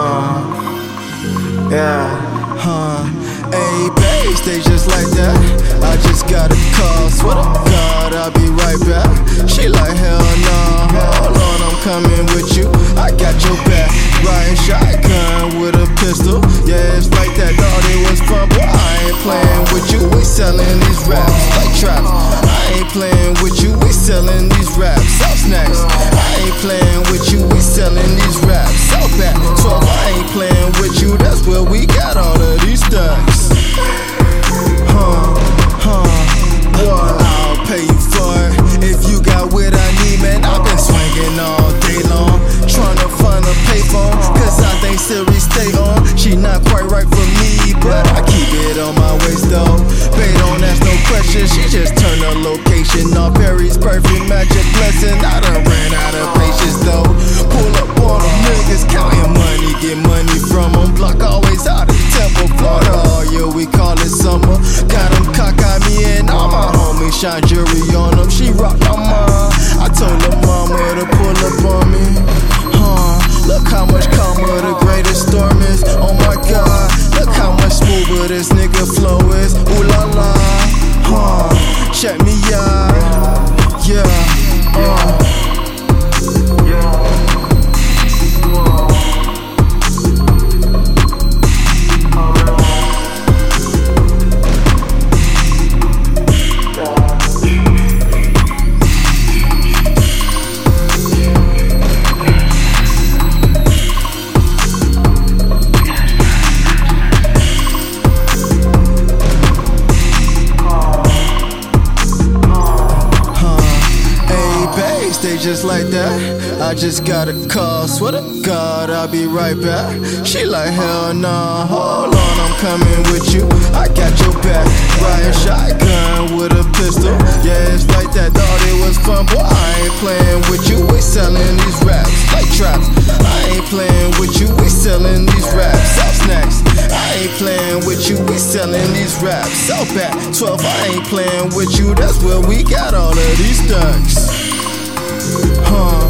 Uh, yeah. Huh. Hey, babe, stay just like that. I just got a call. Swear to God, I'll be right back. She like, hell no. Hold on, I'm coming with you. I got your back. Riding shotgun with a pistol. Yeah, it's like that. Thought it was fun, but I ain't playing with you. We selling these raps like traps. I ain't playing with you. We selling these raps. Up next. I ain't playing with you. We selling these raps. On my waist though. Babe, don't ask no questions, she just turn the location off. Perry's perfect magic blessing. I done ran out of patience though. Pull up on them niggas, counting money, get money from them. Block always out of Temple, Florida. All year we call it summer. Got them cockeye me and all my homies shine jewelry Stay just like that. I just got a call, swear to God, I'll be right back. She like, hell nah, hold on, I'm coming with you. I got your back, riding shotgun with a pistol. Yeah, it's like that, thought it was fun, boy, I ain't playing with you. We selling these raps like traps. I ain't playing with you, we selling these raps, sell snacks. I ain't playing with you, we selling these raps, sell back. 12, I ain't playing with you, that's where we got all of these stacks. Huh?